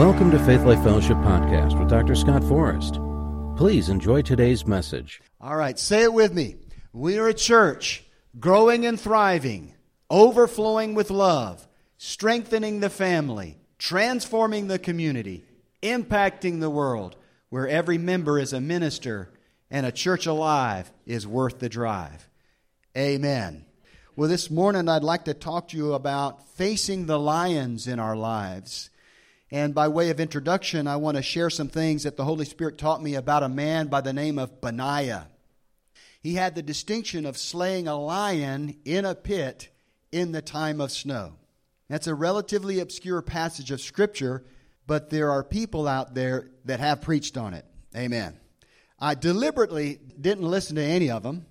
Welcome to Faith Life Fellowship Podcast with Dr. Scott Forrest. Please enjoy today's message. All right, say it with me. We are a church growing and thriving, overflowing with love, strengthening the family, transforming the community, impacting the world, where every member is a minister and a church alive is worth the drive. Amen. Well, this morning I'd like to talk to you about facing the lions in our lives. And by way of introduction, I want to share some things that the Holy Spirit taught me about a man by the name of Benaiah. He had the distinction of slaying a lion in a pit in the time of snow. That's a relatively obscure passage of Scripture, but there are people out there that have preached on it. Amen. I deliberately didn't listen to any of them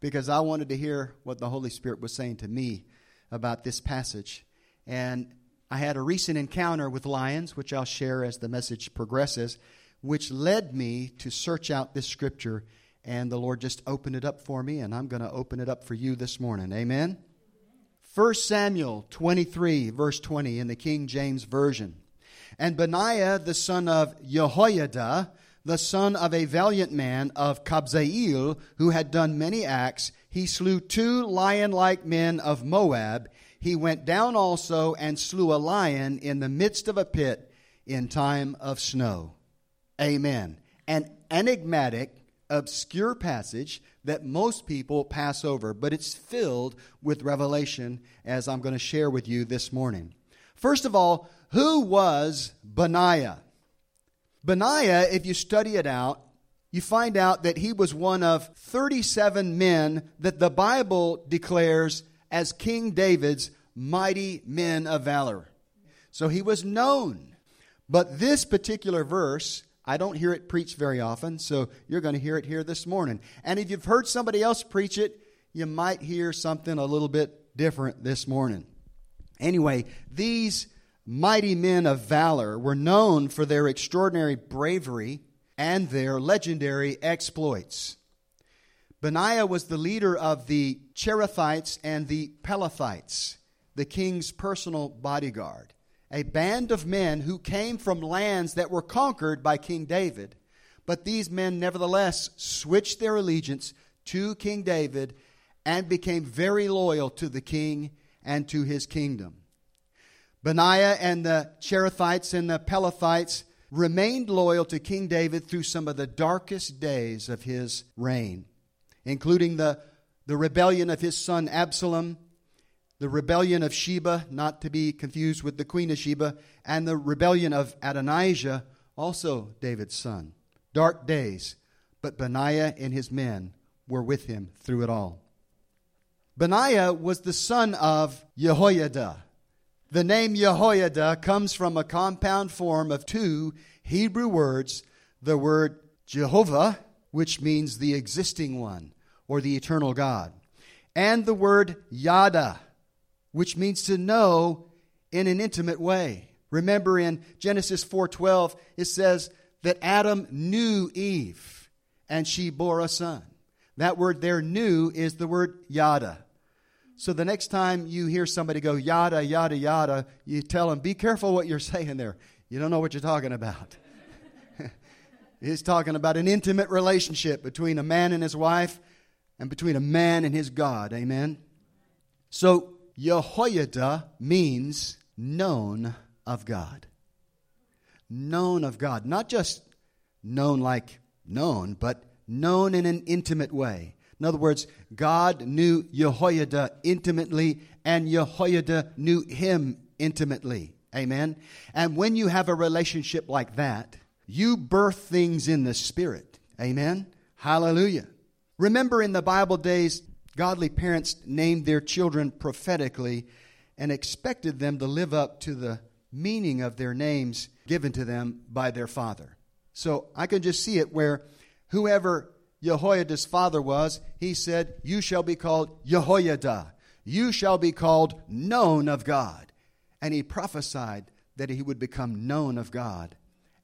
because I wanted to hear what the Holy Spirit was saying to me about this passage. And I had a recent encounter with lions, which I'll share as the message progresses, which led me to search out this scripture. And the Lord just opened it up for me, and I'm going to open it up for you this morning. Amen. 1 Samuel 23, verse 20 in the King James Version. And Benaiah, the son of Jehoiada, the son of a valiant man of Kabzeel, who had done many acts, he slew two lion like men of Moab he went down also and slew a lion in the midst of a pit in time of snow. Amen. An enigmatic, obscure passage that most people pass over, but it's filled with revelation, as I'm going to share with you this morning. First of all, who was Benaiah? Benaiah, if you study it out, you find out that he was one of 37 men that the Bible declares as King David's mighty men of valor. So he was known. But this particular verse, I don't hear it preached very often, so you're going to hear it here this morning. And if you've heard somebody else preach it, you might hear something a little bit different this morning. Anyway, these mighty men of valor were known for their extraordinary bravery and their legendary exploits. Benaiah was the leader of the Cherethites and the Pelethites, the king's personal bodyguard, a band of men who came from lands that were conquered by King David. But these men nevertheless switched their allegiance to King David and became very loyal to the king and to his kingdom. Benaiah and the Cherethites and the Pelethites remained loyal to King David through some of the darkest days of his reign including the, the rebellion of his son Absalom, the rebellion of Sheba, not to be confused with the queen of Sheba, and the rebellion of Adonijah, also David's son. Dark days, but Benaiah and his men were with him through it all. Benaiah was the son of Jehoiada. The name Jehoiada comes from a compound form of two Hebrew words the word Jehovah, which means the existing one, or the eternal God. And the word yada, which means to know in an intimate way. Remember in Genesis 4:12 it says that Adam knew Eve and she bore a son. That word there knew is the word yada. So the next time you hear somebody go yada yada yada, you tell them be careful what you're saying there. You don't know what you're talking about. He's talking about an intimate relationship between a man and his wife and between a man and his God. Amen. So Jehoiada means known of God. Known of God. Not just known like known, but known in an intimate way. In other words, God knew Jehoiada intimately, and Jehoiada knew him intimately. Amen. And when you have a relationship like that, you birth things in the Spirit. Amen. Hallelujah. Remember in the Bible days, godly parents named their children prophetically and expected them to live up to the meaning of their names given to them by their father. So I can just see it where whoever Jehoiada's father was, he said, You shall be called Jehoiada. You shall be called known of God. And he prophesied that he would become known of God,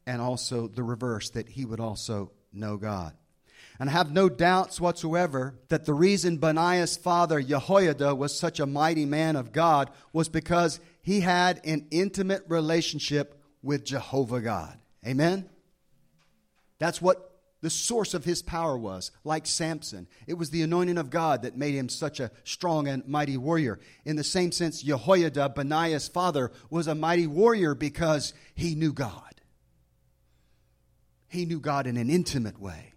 and also the reverse, that he would also know God. And I have no doubts whatsoever that the reason Benaiah's father, Jehoiada, was such a mighty man of God was because he had an intimate relationship with Jehovah God. Amen? That's what the source of his power was, like Samson. It was the anointing of God that made him such a strong and mighty warrior. In the same sense, Jehoiada, Benaiah's father, was a mighty warrior because he knew God. He knew God in an intimate way.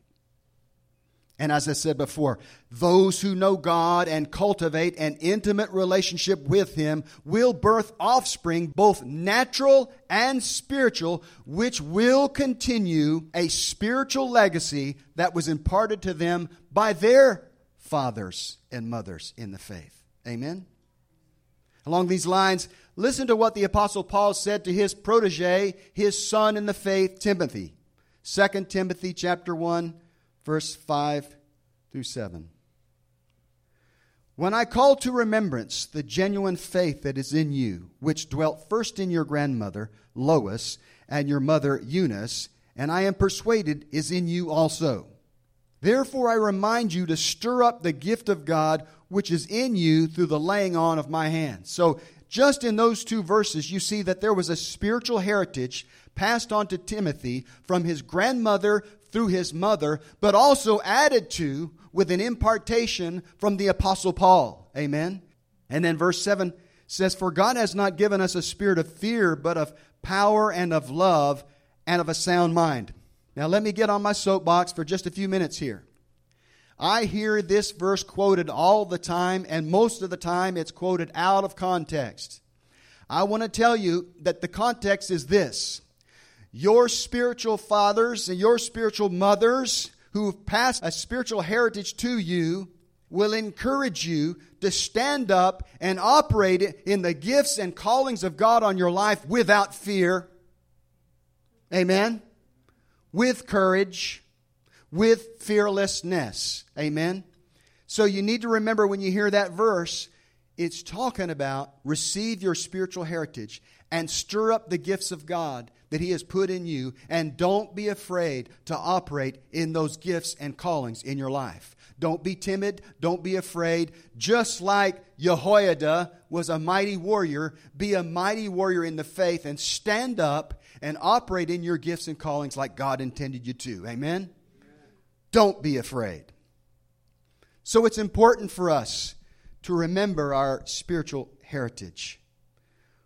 And as I said before, those who know God and cultivate an intimate relationship with Him will birth offspring, both natural and spiritual, which will continue a spiritual legacy that was imparted to them by their fathers and mothers in the faith. Amen? Along these lines, listen to what the Apostle Paul said to his protege, his son in the faith, Timothy. 2 Timothy chapter 1 verse 5 through 7. When I call to remembrance the genuine faith that is in you, which dwelt first in your grandmother, Lois, and your mother, Eunice, and I am persuaded is in you also. Therefore, I remind you to stir up the gift of God which is in you through the laying on of my hands. So, just in those two verses, you see that there was a spiritual heritage passed on to Timothy from his grandmother through his mother, but also added to with an impartation from the Apostle Paul. Amen. And then verse 7 says, For God has not given us a spirit of fear, but of power and of love and of a sound mind. Now, let me get on my soapbox for just a few minutes here. I hear this verse quoted all the time, and most of the time it's quoted out of context. I want to tell you that the context is this your spiritual fathers and your spiritual mothers who've passed a spiritual heritage to you will encourage you to stand up and operate in the gifts and callings of God on your life without fear. Amen. With courage, with fearlessness. Amen. So you need to remember when you hear that verse, it's talking about receive your spiritual heritage and stir up the gifts of God that He has put in you, and don't be afraid to operate in those gifts and callings in your life. Don't be timid. Don't be afraid. Just like Jehoiada was a mighty warrior, be a mighty warrior in the faith and stand up and operate in your gifts and callings like God intended you to. Amen? Amen. Don't be afraid. So it's important for us to remember our spiritual heritage.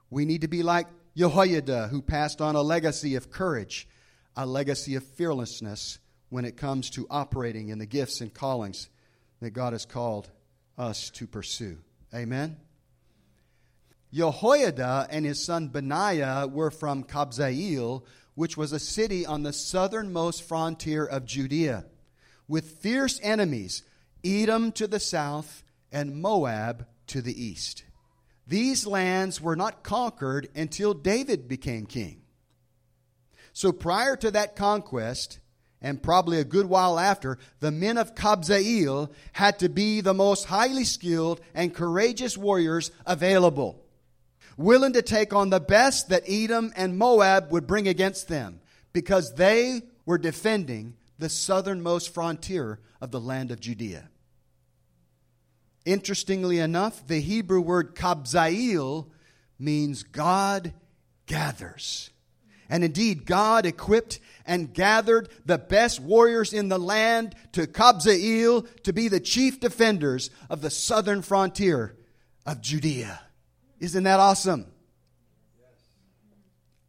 We need to be like Jehoiada, who passed on a legacy of courage, a legacy of fearlessness when it comes to operating in the gifts and callings that God has called us to pursue. Amen? Jehoiada and his son Benaiah were from Kabzeel, which was a city on the southernmost frontier of Judea, with fierce enemies, Edom to the south and Moab to the east. These lands were not conquered until David became king. So prior to that conquest, and probably a good while after, the men of Kabzeel had to be the most highly skilled and courageous warriors available, willing to take on the best that Edom and Moab would bring against them, because they were defending the southernmost frontier of the land of Judea. Interestingly enough, the Hebrew word Kabzeel means God gathers. And indeed, God equipped and gathered the best warriors in the land to Kabzeel to be the chief defenders of the southern frontier of Judea. Isn't that awesome?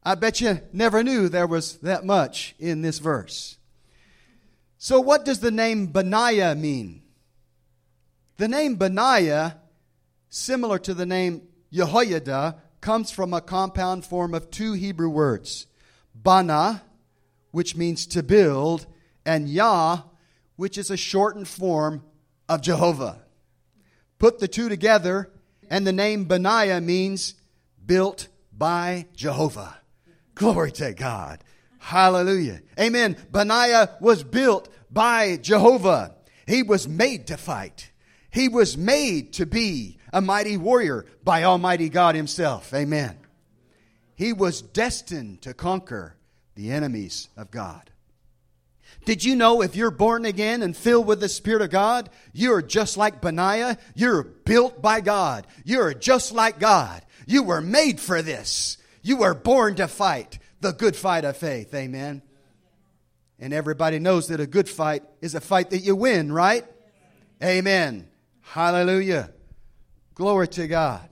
I bet you never knew there was that much in this verse. So, what does the name Benaiah mean? The name Benaiah, similar to the name Jehoiada, comes from a compound form of two Hebrew words Bana, which means to build, and Yah, which is a shortened form of Jehovah. Put the two together, and the name Benaiah means built by Jehovah. Glory to God. Hallelujah. Amen. Benaiah was built by Jehovah. He was made to fight. He was made to be a mighty warrior by Almighty God Himself. Amen. He was destined to conquer the enemies of God. Did you know if you're born again and filled with the Spirit of God, you're just like Benaiah? You're built by God. You're just like God. You were made for this. You were born to fight. the good fight of faith. Amen. And everybody knows that a good fight is a fight that you win, right? Amen. Hallelujah. Glory to God.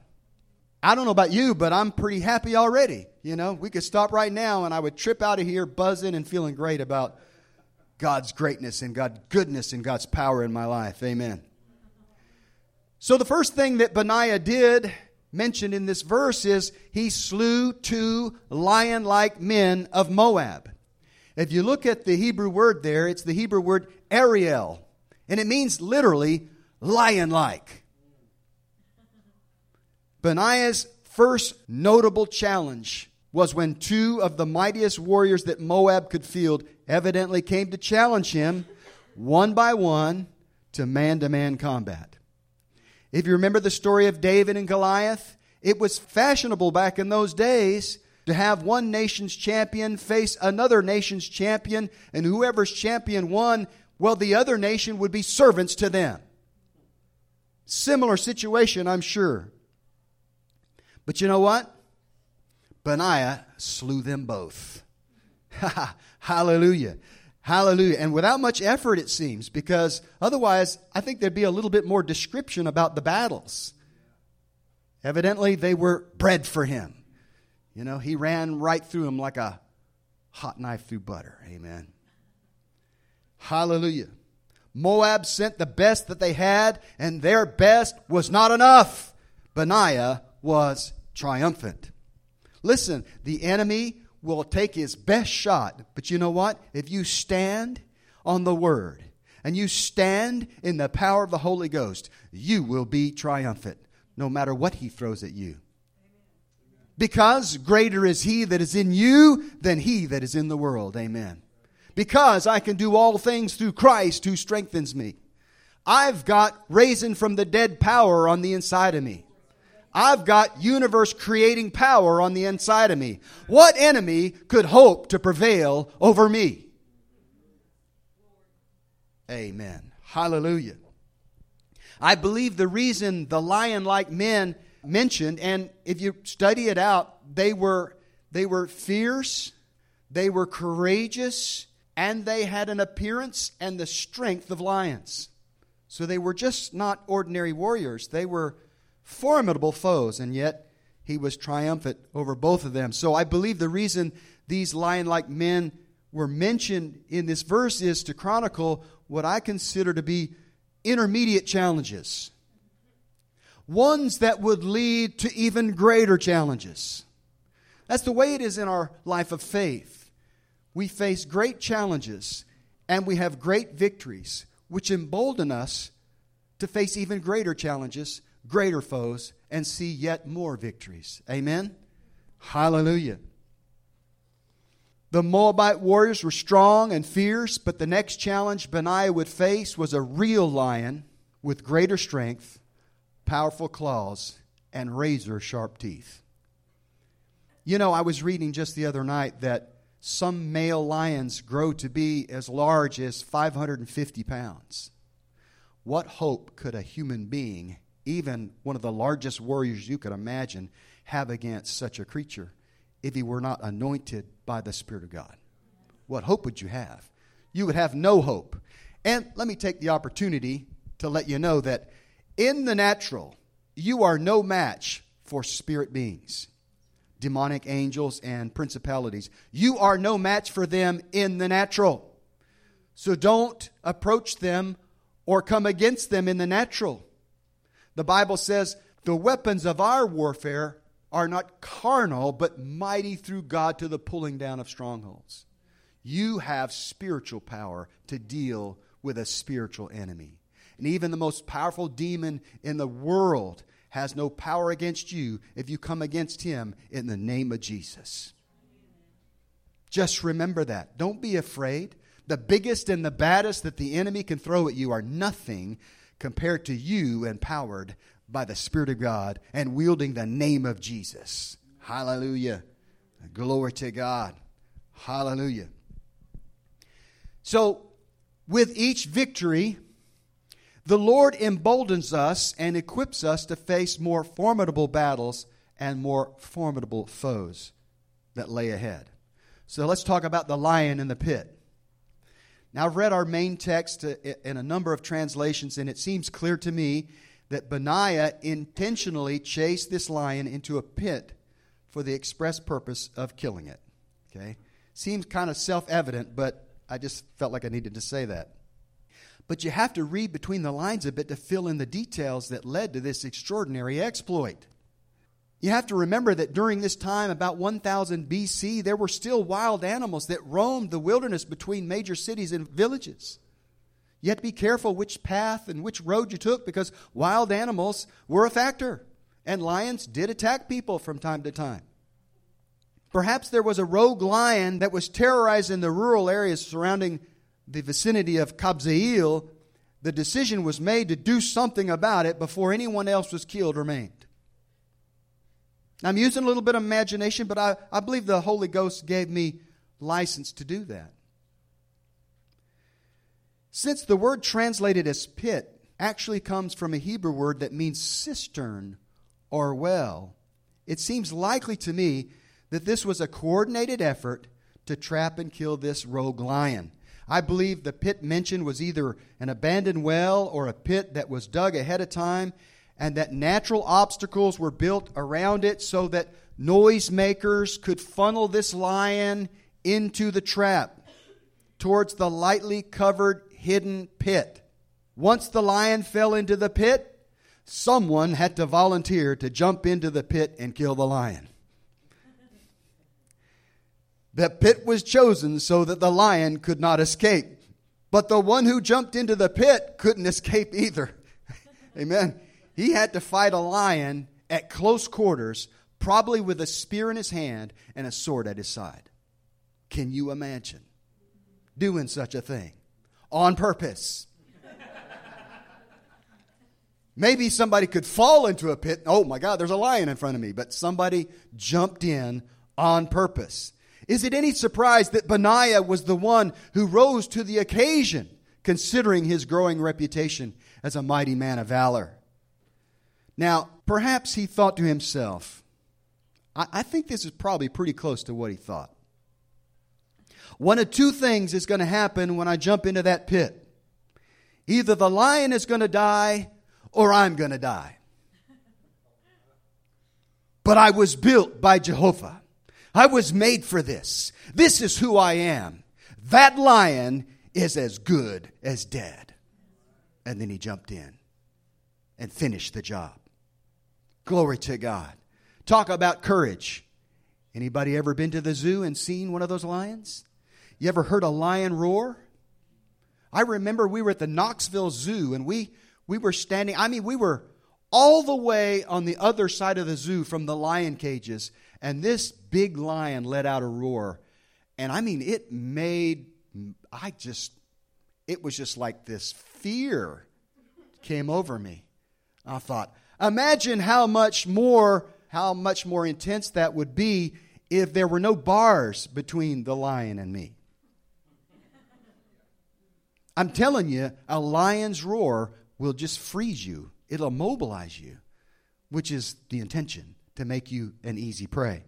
I don't know about you, but I'm pretty happy already. You know, we could stop right now and I would trip out of here buzzing and feeling great about God's greatness and God's goodness and God's power in my life. Amen. So the first thing that Benaiah did mentioned in this verse is he slew two lion like men of Moab. If you look at the Hebrew word there, it's the Hebrew word Ariel, and it means literally lion like. Benaiah's first notable challenge was when two of the mightiest warriors that Moab could field evidently came to challenge him one by one to man to man combat. If you remember the story of David and Goliath, it was fashionable back in those days to have one nation's champion face another nation's champion, and whoever's champion won, well, the other nation would be servants to them. Similar situation, I'm sure. But you know what? Benaiah slew them both. Hallelujah. Hallelujah. And without much effort, it seems, because otherwise, I think there'd be a little bit more description about the battles. Evidently, they were bread for him. You know, he ran right through them like a hot knife through butter. Amen. Hallelujah. Moab sent the best that they had, and their best was not enough. Benaiah was triumphant. Listen, the enemy will take his best shot. But you know what? If you stand on the word and you stand in the power of the Holy Ghost, you will be triumphant no matter what he throws at you. Because greater is he that is in you than he that is in the world. Amen. Because I can do all things through Christ who strengthens me. I've got raising from the dead power on the inside of me. I've got universe creating power on the inside of me. What enemy could hope to prevail over me? Amen. Hallelujah. I believe the reason the lion like men mentioned, and if you study it out, they were, they were fierce, they were courageous, and they had an appearance and the strength of lions. So they were just not ordinary warriors. They were formidable foes, and yet he was triumphant over both of them. So I believe the reason these lion like men were mentioned in this verse is to chronicle what I consider to be intermediate challenges, ones that would lead to even greater challenges. That's the way it is in our life of faith. We face great challenges and we have great victories, which embolden us to face even greater challenges greater foes, and see yet more victories. Amen? Hallelujah. The Moabite warriors were strong and fierce, but the next challenge Benaiah would face was a real lion with greater strength, powerful claws, and razor sharp teeth. You know, I was reading just the other night that some male lions grow to be as large as 550 pounds. What hope could a human being even one of the largest warriors you could imagine, have against such a creature if he were not anointed by the Spirit of God? What hope would you have? You would have no hope. And let me take the opportunity to let you know that in the natural, you are no match for spirit beings, demonic angels, and principalities. You are no match for them in the natural. So don't approach them or come against them in the natural. The Bible says, the weapons of our warfare are not carnal, but mighty through God to the pulling down of strongholds. You have spiritual power to deal with a spiritual enemy. And even the most powerful demon in the world has no power against you if you come against him in the name of Jesus. Just remember that. Don't be afraid. The biggest and the baddest that the enemy can throw at you are nothing compared to you empowered by the Spirit of God and wielding the name of Jesus. Hallelujah. Glory to God. Hallelujah. So, with each victory, the Lord emboldens us and equips us to face more formidable battles and more formidable foes that lay ahead. So let's talk about the lion in the pit. Now, I've read our main text in a number of translations, and it seems clear to me that Benaiah intentionally chased this lion into a pit for the express purpose of killing it. Okay? Seems kind of self evident, but I just felt like I needed to say that. But you have to read between the lines a bit to fill in the details that led to this extraordinary exploit. You have to remember that during this time, about 1000 BC, there were still wild animals that roamed the wilderness between major cities and villages. You have to be careful which path and which road you took because wild animals were a factor, and lions did attack people from time to time. Perhaps there was a rogue lion that was terrorizing the rural areas surrounding the vicinity of Kabzeel. The decision was made to do something about it before anyone else was killed or maimed. I'm using a little bit of imagination, but I, I believe the Holy Ghost gave me license to do that. Since the word translated as pit actually comes from a Hebrew word that means cistern or well, it seems likely to me that this was a coordinated effort to trap and kill this rogue lion. I believe the pit mentioned was either an abandoned well or a pit that was dug ahead of time and that natural obstacles were built around it so that noisemakers could funnel this lion into the trap towards the lightly covered hidden pit. Once the lion fell into the pit, someone had to volunteer to jump into the pit and kill the lion. The pit was chosen so that the lion could not escape. But the one who jumped into the pit couldn't escape either. Amen. He had to fight a lion at close quarters, probably with a spear in his hand and a sword at his side. Can you imagine doing such a thing on purpose? Maybe somebody could fall into a pit. Oh my God, there's a lion in front of me. But somebody jumped in on purpose. Is it any surprise that Benaiah was the one who rose to the occasion, considering his growing reputation as a mighty man of valor? Now, perhaps he thought to himself, I, I think this is probably pretty close to what he thought. One of two things is going to happen when I jump into that pit either the lion is going to die or I'm going to die. But I was built by Jehovah. I was made for this. This is who I am. That lion is as good as dead. And then he jumped in and finished the job. Glory to God. Talk about courage. Anybody ever been to the zoo and seen one of those lions? You ever heard a lion roar? I remember we were at the Knoxville Zoo and we we were standing, I mean we were all the way on the other side of the zoo from the lion cages and this big lion let out a roar and I mean it made I just it was just like this fear came over me. I thought, Imagine how much more how much more intense that would be if there were no bars between the lion and me. I'm telling you, a lion's roar will just freeze you. It'll immobilize you, which is the intention to make you an easy prey.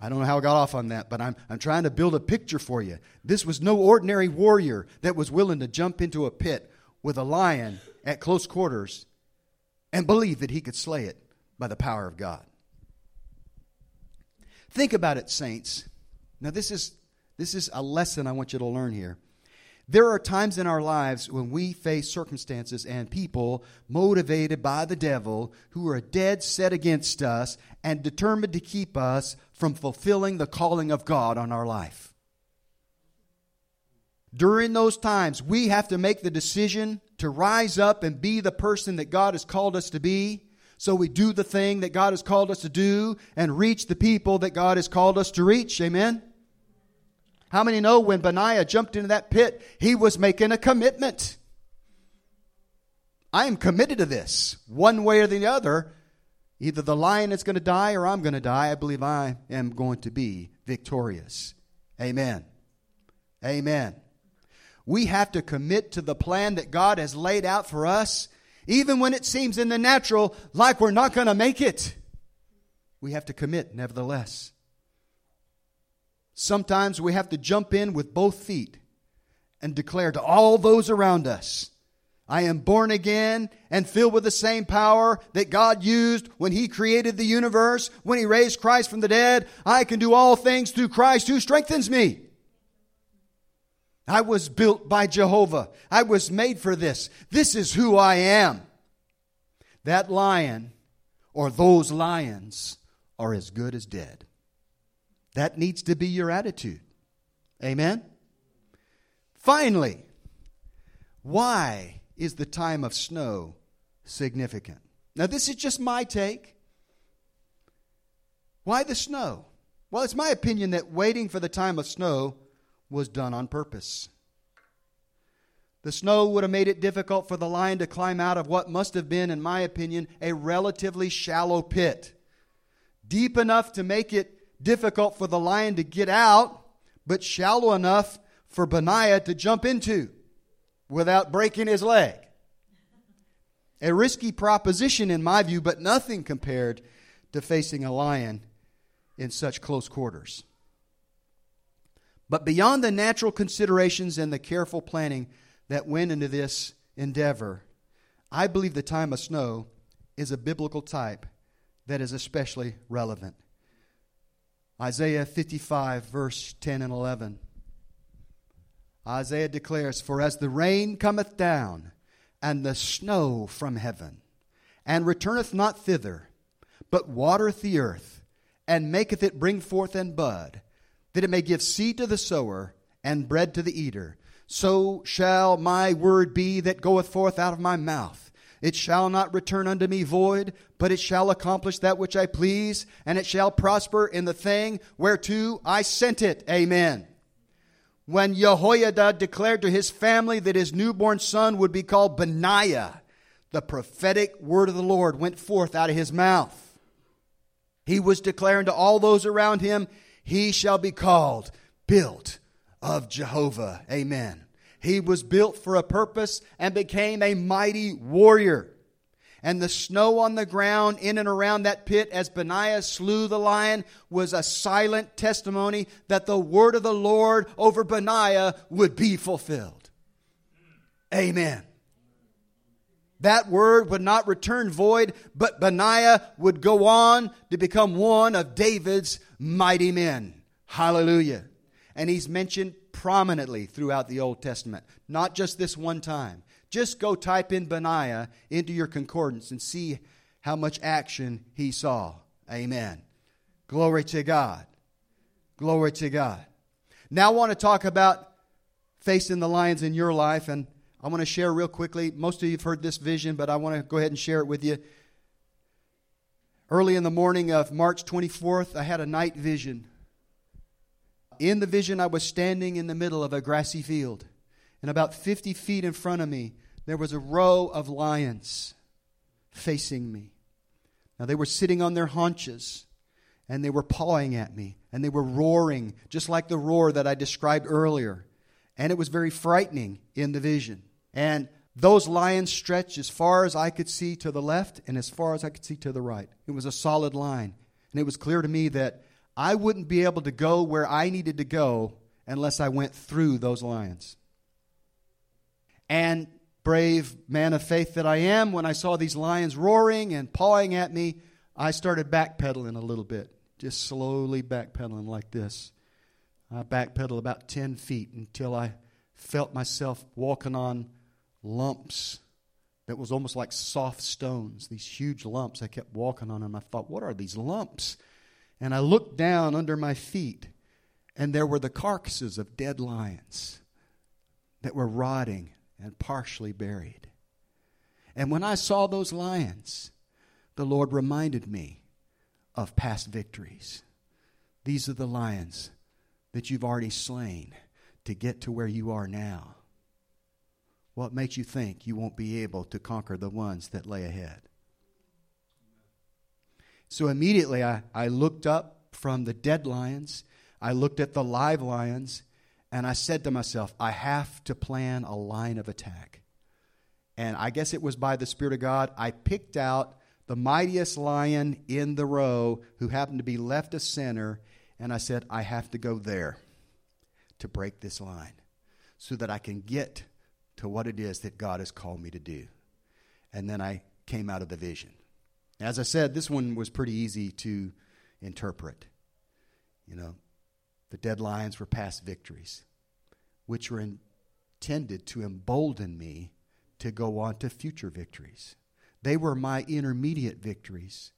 I don't know how I got off on that, but I'm, I'm trying to build a picture for you. This was no ordinary warrior that was willing to jump into a pit with a lion at close quarters and believe that he could slay it by the power of God. Think about it, saints. Now, this is, this is a lesson I want you to learn here. There are times in our lives when we face circumstances and people motivated by the devil who are dead set against us and determined to keep us from fulfilling the calling of God on our life. During those times, we have to make the decision to rise up and be the person that God has called us to be. So we do the thing that God has called us to do and reach the people that God has called us to reach. Amen? How many know when Benaiah jumped into that pit, he was making a commitment? I am committed to this, one way or the other. Either the lion is going to die or I'm going to die. I believe I am going to be victorious. Amen. Amen. We have to commit to the plan that God has laid out for us, even when it seems in the natural like we're not going to make it. We have to commit, nevertheless. Sometimes we have to jump in with both feet and declare to all those around us, I am born again and filled with the same power that God used when He created the universe, when He raised Christ from the dead. I can do all things through Christ who strengthens me. I was built by Jehovah. I was made for this. This is who I am. That lion or those lions are as good as dead. That needs to be your attitude. Amen? Finally, why is the time of snow significant? Now, this is just my take. Why the snow? Well, it's my opinion that waiting for the time of snow was done on purpose. The snow would have made it difficult for the lion to climb out of what must have been, in my opinion, a relatively shallow pit. Deep enough to make it difficult for the lion to get out, but shallow enough for Benaiah to jump into without breaking his leg. A risky proposition, in my view, but nothing compared to facing a lion in such close quarters. But beyond the natural considerations and the careful planning that went into this endeavor, I believe the time of snow is a biblical type that is especially relevant. Isaiah 55, verse 10 and 11. Isaiah declares, For as the rain cometh down, and the snow from heaven, and returneth not thither, but watereth the earth, and maketh it bring forth and bud, that it may give seed to the sower, and bread to the eater, so shall my word be that goeth forth out of my mouth. It shall not return unto me void, but it shall accomplish that which I please, and it shall prosper in the thing whereto I sent it. Amen. When Jehoiada declared to his family that his newborn son would be called Benaiah, the prophetic word of the Lord went forth out of his mouth. He was declaring to all those around him, He shall be called built of Jehovah. Amen. He was built for a purpose and became a mighty warrior. And the snow on the ground in and around that pit as Benaiah slew the lion was a silent testimony that the word of the Lord over Benaiah would be fulfilled. Amen. That word would not return void, but Benaiah would go on to become one of David's mighty men. Hallelujah. And he's mentioned prominently throughout the Old Testament, not just this one time. Just go type in Benaiah into your concordance and see how much action he saw. Amen. Glory to God. Glory to God. Now I want to talk about facing the lions in your life, and I want to share real quickly. Most of you have heard this vision, but I want to go ahead and share it with you. Early in the morning of March 24th, I had a night vision in the vision, I was standing in the middle of a grassy field. And about 50 feet in front of me, there was a row of lions facing me. Now, they were sitting on their haunches and they were pawing at me and they were roaring, just like the roar that I described earlier. And it was very frightening in the vision. And those lions stretched as far as I could see to the left and as far as I could see to the right. It was a solid line. And it was clear to me that I wouldn't be able to go where I needed to go unless I went through those lions. And brave man of faith that I am, when I saw these lions roaring and pawing at me, I started backpedaling a little bit, just slowly backpedaling like this. I backpedaled about 10 feet until I felt myself walking on lumps that was almost like soft stones, these huge lumps. I kept walking on them. I thought, what are these lumps? And I looked down under my feet, and there were the carcasses of dead lions that were rotting and partially buried. And when I saw those lions, the Lord reminded me of past victories. These are the lions that you've already slain to get to where you are now. What makes you think you won't be able to conquer the ones that lay ahead? So immediately I, I looked up from the dead lions, I looked at the live lions, and I said to myself, I have to plan a line of attack. And I guess it was by the Spirit of God, I picked out the mightiest lion in the row who happened to be left of center, And I said, I have to go there to break this line so that I can get to what it is that God has called me to do. And then I came out of the vision. As I said, this one was pretty easy to interpret. You know, the dead lions were past victories, which were intended to embolden me to go on to future victories. They were my intermediate victories.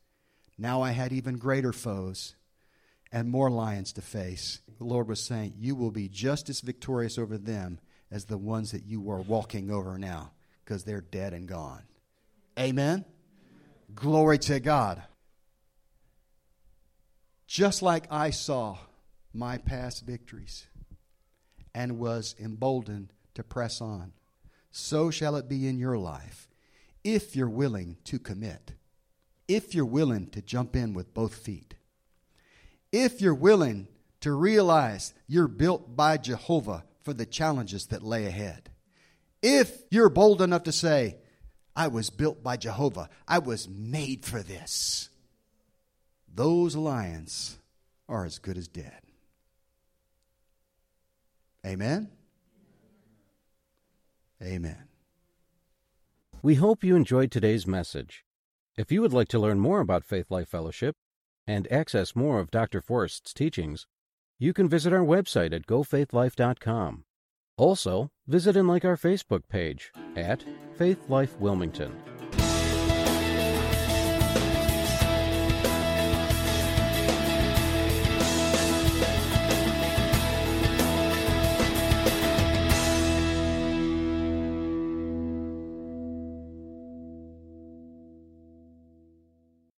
Now I had even greater foes and more lions to face. The Lord was saying, You will be just as victorious over them as the ones that you are walking over now because they're dead and gone. Amen? Glory to God. Just like I saw my past victories and was emboldened to press on, so shall it be in your life if you're willing to commit, if you're willing to jump in with both feet, if you're willing to realize you're built by Jehovah for the challenges that lay ahead. If you're bold enough to say, I was built by Jehovah, I was made for this, those lions are as good as dead. Amen? Amen. We hope you enjoyed today's message. If you would like to learn more about Faith Life Fellowship and access more of Dr. Forrest's teachings, you can visit our website at gofaithlife.com. Also, visit and like our Facebook page at Faith Life Wilmington.